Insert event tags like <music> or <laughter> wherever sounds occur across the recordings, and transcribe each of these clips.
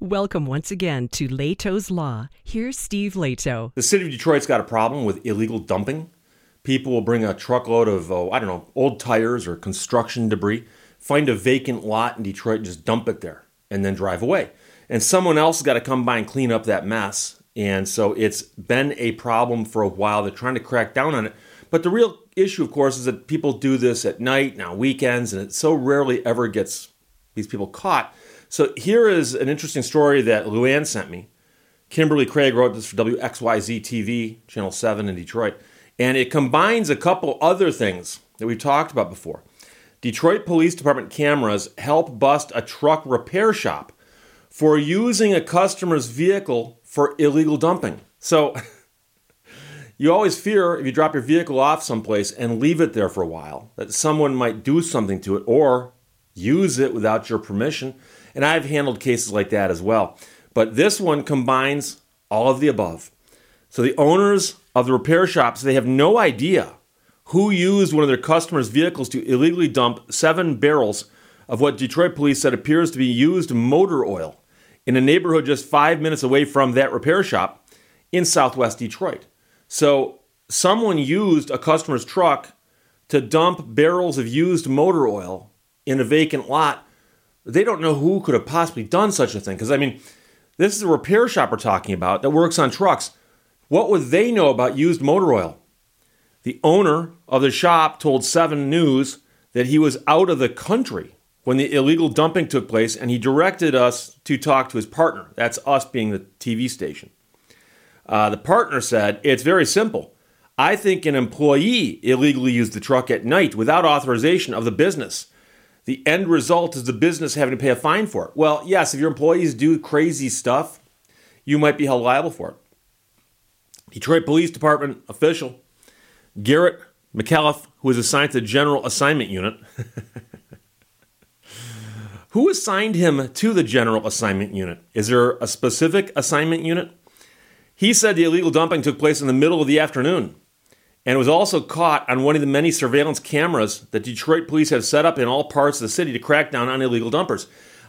Welcome once again to Lehto's Law. Here's Steve Lehto. The city of Detroit's got a problem with illegal dumping. People will bring a truckload of, oh, I don't know, old tires or construction debris, find a vacant lot in Detroit and just dump it there and then drive away. And someone else has got to come by and clean up that mess. And so it's been a problem for a while. They're trying to crack down on it. But the real issue, of course, is that people do this at night, now weekends, and it so rarely ever gets these people caught so here is an interesting story that Luann sent me. Kimberly Craig wrote this for WXYZ TV, Channel 7 in Detroit, and it combines a couple other things that we've talked about before. Detroit Police Department cameras help bust a truck repair shop for using a customer's vehicle for illegal dumping. So <laughs> you always fear if you drop your vehicle off someplace and leave it there for a while that someone might do something to it or use it without your permission. And I've handled cases like that as well. But this one combines all of the above. So the owners of the repair shops, they have no idea who used one of their customers' vehicles to illegally dump seven barrels of what Detroit police said appears to be used motor oil in a neighborhood just five minutes away from that repair shop in southwest Detroit. So someone used a customer's truck to dump barrels of used motor oil in a vacant lot they don't know who could have possibly done such a thing. Because, I mean, this is a repair shop we're talking about that works on trucks. What would they know about used motor oil? The owner of the shop told 7 News that he was out of the country when the illegal dumping took place and he directed us to talk to his partner. That's us being the TV station. Uh, the partner said, It's very simple. I think an employee illegally used the truck at night without authorization of the business. The end result is the business having to pay a fine for it. Well, yes, if your employees do crazy stuff, you might be held liable for it. Detroit Police Department official Garrett McAuliffe, who was assigned to the General Assignment Unit, <laughs> who assigned him to the General Assignment Unit? Is there a specific assignment unit? He said the illegal dumping took place in the middle of the afternoon and was also caught on one of the many surveillance cameras that Detroit police have set up in all parts of the city to crack down on illegal dumpers.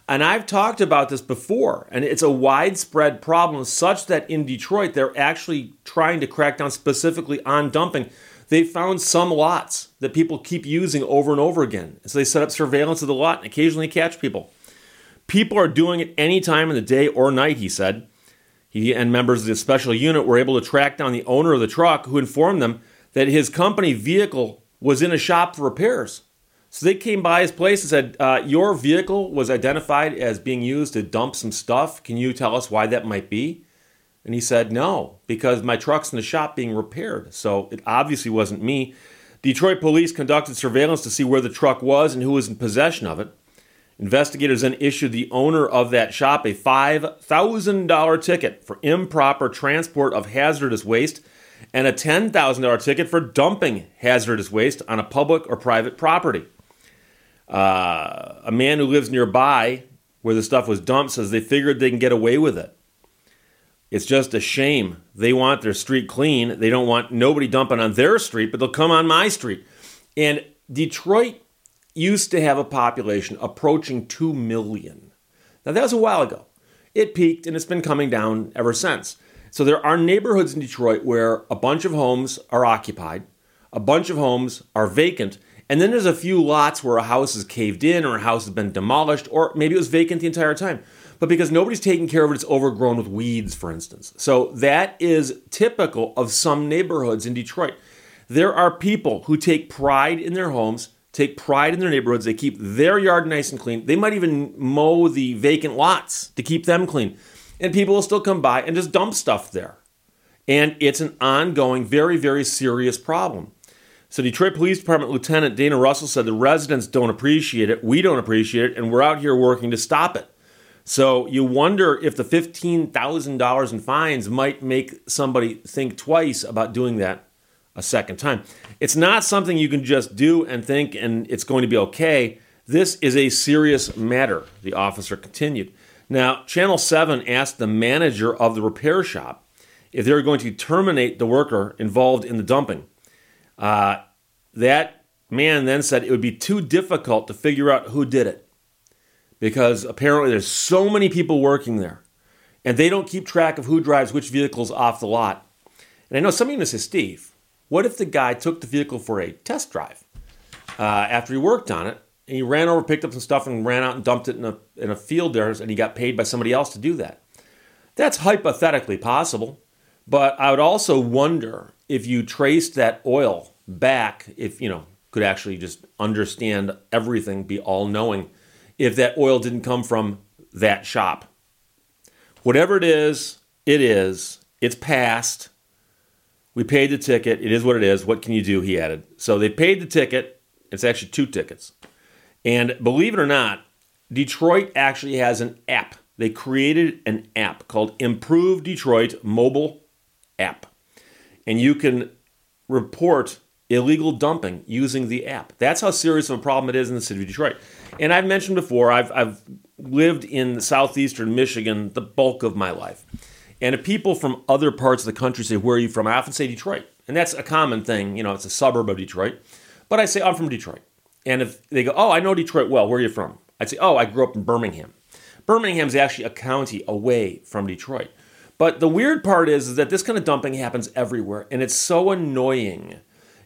And I've talked about this before, and it's a widespread problem such that in Detroit they're actually trying to crack down specifically on dumping. They found some lots that people keep using over and over again. So they set up surveillance of the lot and occasionally catch people. People are doing it any time of the day or night, he said. He and members of the special unit were able to track down the owner of the truck who informed them that his company vehicle was in a shop for repairs. So they came by his place and said, uh, Your vehicle was identified as being used to dump some stuff. Can you tell us why that might be? And he said, No, because my truck's in the shop being repaired. So it obviously wasn't me. Detroit police conducted surveillance to see where the truck was and who was in possession of it. Investigators then issued the owner of that shop a $5,000 ticket for improper transport of hazardous waste and a $10,000 ticket for dumping hazardous waste on a public or private property. Uh, a man who lives nearby where the stuff was dumped says they figured they can get away with it. It's just a shame. They want their street clean. They don't want nobody dumping on their street, but they'll come on my street. And Detroit used to have a population approaching 2 million. Now, that was a while ago. It peaked and it's been coming down ever since. So there are neighborhoods in Detroit where a bunch of homes are occupied, a bunch of homes are vacant, and then there's a few lots where a house is caved in or a house has been demolished, or maybe it was vacant the entire time. But because nobody's taking care of it, it's overgrown with weeds, for instance. So that is typical of some neighborhoods in Detroit. There are people who take pride in their homes, take pride in their neighborhoods. They keep their yard nice and clean. They might even mow the vacant lots to keep them clean and people will still come by and just dump stuff there. And it's an ongoing, very, very serious problem. So, Detroit Police Department Lieutenant Dana Russell said the residents don't appreciate it, we don't appreciate it, and we're out here working to stop it. So, you wonder if the $15,000 in fines might make somebody think twice about doing that a second time. It's not something you can just do and think and it's going to be okay. This is a serious matter, the officer continued. Now, Channel 7 asked the manager of the repair shop if they were going to terminate the worker involved in the dumping. Uh, that man then said it would be too difficult to figure out who did it because apparently there's so many people working there and they don't keep track of who drives which vehicles off the lot. And I know some of you to say, Steve, what if the guy took the vehicle for a test drive uh, after he worked on it and he ran over, picked up some stuff, and ran out and dumped it in a, in a field there and he got paid by somebody else to do that? That's hypothetically possible. But I would also wonder if you traced that oil back, if you know, could actually just understand everything, be all knowing, if that oil didn't come from that shop. Whatever it is, it is. It's past. We paid the ticket. It is what it is. What can you do? He added. So they paid the ticket. It's actually two tickets. And believe it or not, Detroit actually has an app. They created an app called Improve Detroit Mobile App. And you can report illegal dumping using the app. That's how serious of a problem it is in the city of Detroit. And I've mentioned before, I've, I've lived in southeastern Michigan the bulk of my life. And if people from other parts of the country say, Where are you from? I often say Detroit. And that's a common thing. You know, it's a suburb of Detroit. But I say, I'm from Detroit. And if they go, Oh, I know Detroit well, where are you from? I'd say, Oh, I grew up in Birmingham. Birmingham is actually a county away from Detroit. But the weird part is, is that this kind of dumping happens everywhere, and it's so annoying.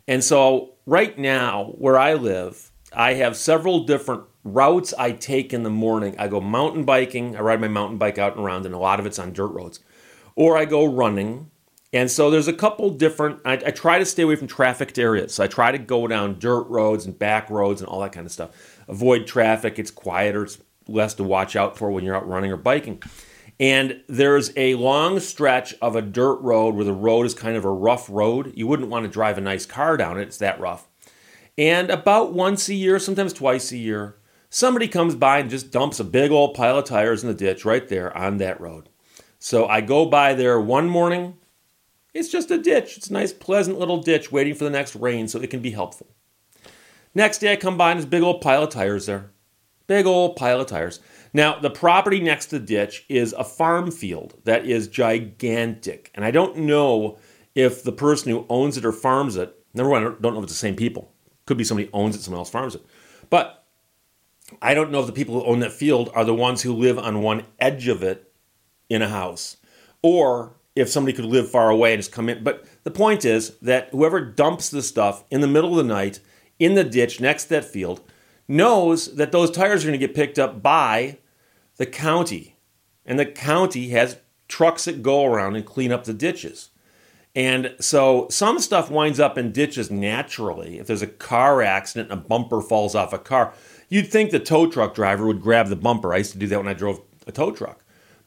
And so, right now, where I live, I have several different routes I take in the morning. I go mountain biking, I ride my mountain bike out and around, and a lot of it's on dirt roads or I go running. And so there's a couple different, I, I, try to stay away from trafficked areas. So I try to go down dirt roads and back roads and all that kind of stuff. Avoid traffic, it's quieter, it's less to watch out for when you're out running or biking. And there's a long stretch of a dirt road where the road is kind of a rough road. You wouldn't want to drive a nice car down it, it's that rough. And about once a year, sometimes twice a year, somebody comes by and just dumps a big old pile of tires in the ditch right there on that road. So I go by there one morning. It's just a ditch. It's a nice, pleasant little ditch waiting for the next rain so it can be helpful. Next day I come by and there's big old pile of tires there. Big old pile of tires. Now, the property next to the ditch is a farm field that is gigantic. And I don't know if the person who owns it or farms it, number one, I don't know if it's the same people. Could be somebody owns it, someone else farms it. But I don't know if the people who own that field are the ones who live on one edge of it in a house, or if somebody could live far away and just come in. But the point is that whoever dumps the stuff in the middle of the night in the ditch next to that field knows that those tires are going to get picked up by the county. And the county has trucks that go around and clean up the ditches. And so some stuff winds up in ditches naturally. If there's a car accident and a bumper falls off a car, you'd think the tow truck driver would grab the bumper. I used to do that when I drove a tow truck.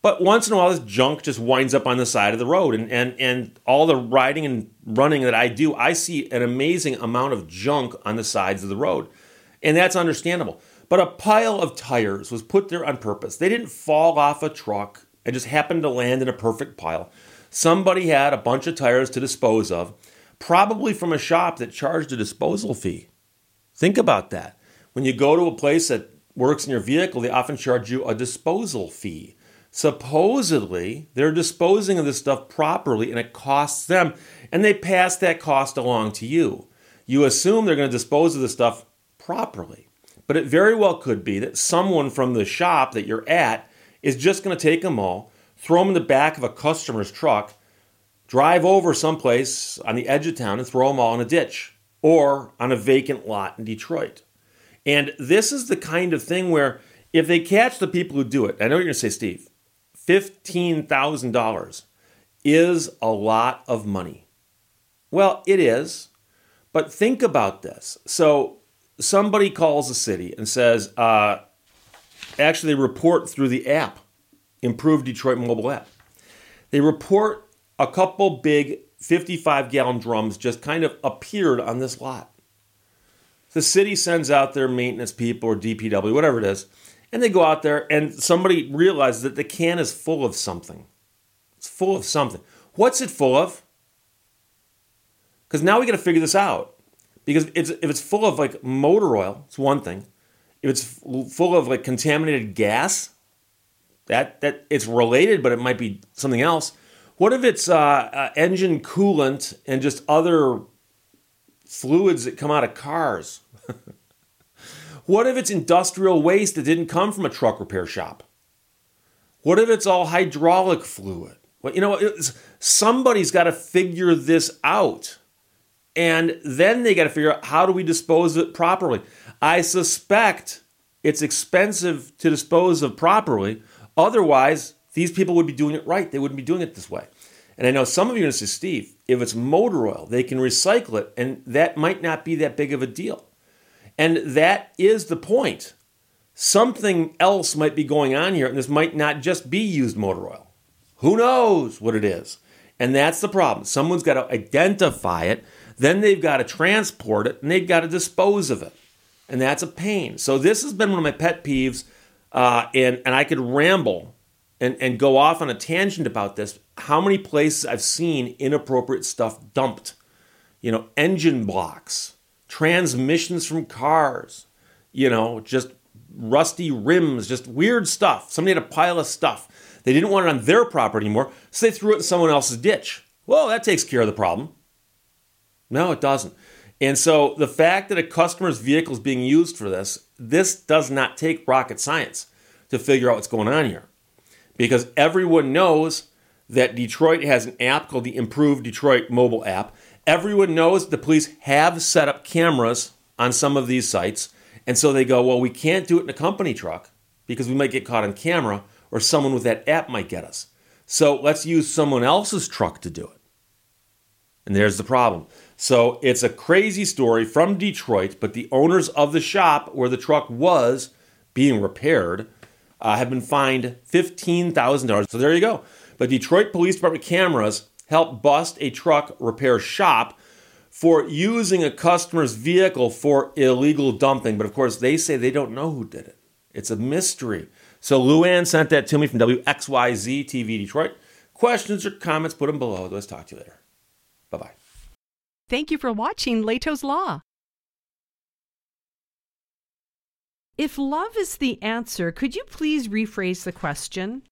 But once in a while, this junk just winds up on the side of the road. And, and, and all the riding and running that I do, I see an amazing amount of junk on the sides of the road. And that's understandable. But a pile of tires was put there on purpose. They didn't fall off a truck and just happened to land in a perfect pile. Somebody had a bunch of tires to dispose of, probably from a shop that charged a disposal fee. Think about that. When you go to a place that works in your vehicle, they often charge you a disposal fee supposedly they're disposing of this stuff properly and it costs them and they pass that cost along to you. You assume they're going to dispose of the stuff properly. But it very well could be that someone from the shop that you're at is just going to take them all throw them in the back of a customer's truck drive over someplace on the edge of town and throw them all in a ditch or on a vacant lot in detroit. And this is the kind of thing where if they catch the people who do it i know you're going to say steve $15,000 is a lot of money. Well, it is, but think about this. So, somebody calls the city and says, uh, actually, they report through the app, Improved Detroit mobile app. They report a couple big 55 gallon drums just kind of appeared on this lot. The city sends out their maintenance people or DPW, whatever it is, and they go out there, and somebody realizes that the can is full of something. It's full of something. What's it full of? Because now we got to figure this out. Because it's, if it's full of like motor oil, it's one thing. If it's full of like contaminated gas, that that it's related, but it might be something else. What if it's uh, uh, engine coolant and just other fluids that come out of cars? <laughs> What if it's industrial waste that didn't come from a truck repair shop? What if it's all hydraulic fluid? Well, you know, somebody's got to figure this out. And then they got to figure out how do we dispose of it properly. I suspect it's expensive to dispose of properly. Otherwise, these people would be doing it right. They wouldn't be doing it this way. And I know some of you are going to say, Steve, if it's motor oil, they can recycle it, and that might not be that big of a deal. And that is the point. Something else might be going on here, and this might not just be used motor oil. Who knows what it is? And that's the problem. Someone's got to identify it, then they've got to transport it, and they've got to dispose of it. And that's a pain. So, this has been one of my pet peeves, uh, and, and I could ramble and, and go off on a tangent about this. How many places I've seen inappropriate stuff dumped? You know, engine blocks, transmissions from cars, you know, just rusty rims, just weird stuff. Somebody had a pile of stuff. They didn't want it on their property anymore, so they threw it in someone else's ditch. Well, that takes care of the problem. No, it doesn't. And so the fact that a customer's vehicle is being used for this, this does not take rocket science to figure out what's going on here. Because everyone knows that Detroit has an app called the Improved Detroit mobile app. Everyone knows the police have set up cameras on some of these sites. And so they go, well, we can't do it in a company truck because we might get caught on camera or someone with that app might get us. So let's use someone else's truck to do it. And there's the problem. So it's a crazy story from Detroit, but the owners of the shop where the truck was being repaired uh, have been fined $15,000. So there you go. But Detroit Police Department cameras helped bust a truck repair shop for using a customer's vehicle for illegal dumping. But of course, they say they don't know who did it. It's a mystery. So Luann sent that to me from WXYZ TV Detroit. Questions or comments, put them below. Let's talk to you later. Bye bye. Thank you for watching Lehto's Law. If love is the answer, could you please rephrase the question?